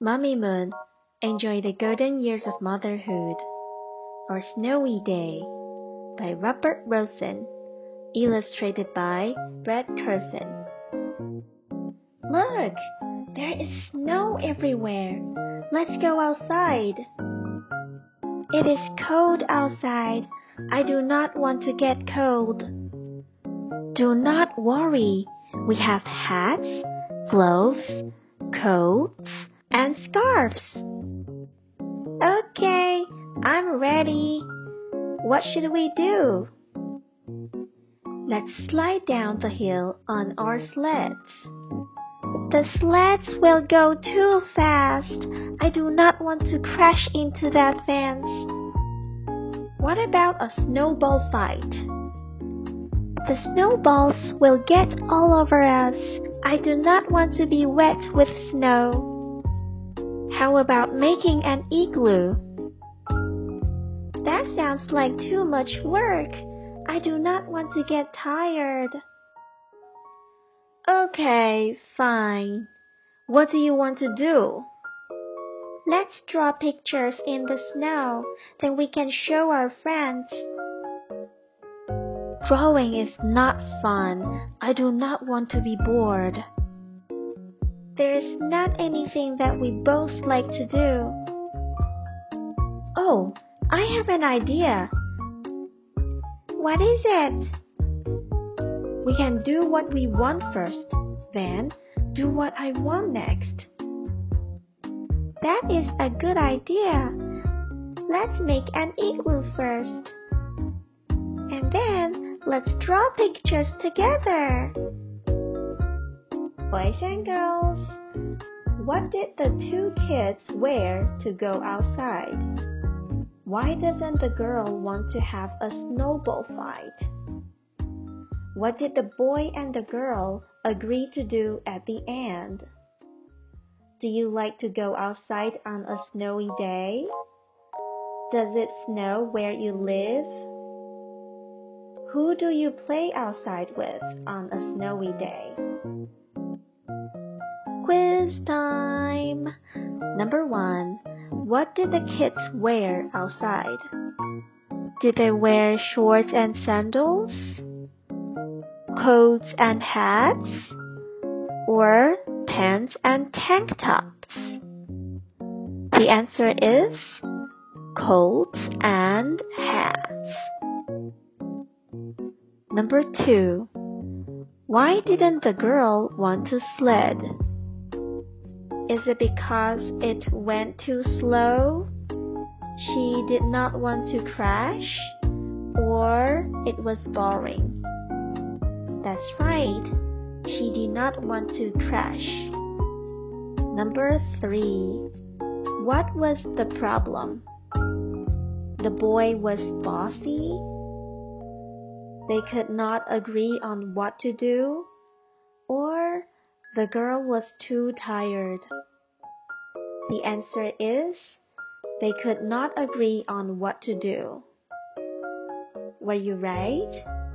Mummy Moon, enjoy the golden years of motherhood. Or Snowy Day by Robert Rosen. Illustrated by Brett Curzon. Look! There is snow everywhere. Let's go outside. It is cold outside. I do not want to get cold. Do not worry. We have hats, gloves, coats, and scarves. Okay, I'm ready. What should we do? Let's slide down the hill on our sleds. The sleds will go too fast. I do not want to crash into that fence. What about a snowball fight? The snowballs will get all over us. I do not want to be wet with snow. How about making an igloo? That sounds like too much work. I do not want to get tired. Okay, fine. What do you want to do? Let's draw pictures in the snow, then we can show our friends. Drawing is not fun. I do not want to be bored. There is not anything that we both like to do. Oh, I have an idea. What is it? We can do what we want first, then do what I want next. That is a good idea. Let's make an igloo first. And then let's draw pictures together. Boys and girls, what did the two kids wear to go outside? Why doesn't the girl want to have a snowball fight? What did the boy and the girl agree to do at the end? Do you like to go outside on a snowy day? Does it snow where you live? Who do you play outside with on a snowy day? Time! Number one. What did the kids wear outside? Did they wear shorts and sandals? Coats and hats? Or pants and tank tops? The answer is coats and hats. Number two. Why didn't the girl want to sled? Is it because it went too slow? She did not want to crash? Or it was boring? That's right. She did not want to crash. Number three. What was the problem? The boy was bossy? They could not agree on what to do? The girl was too tired. The answer is they could not agree on what to do. Were you right?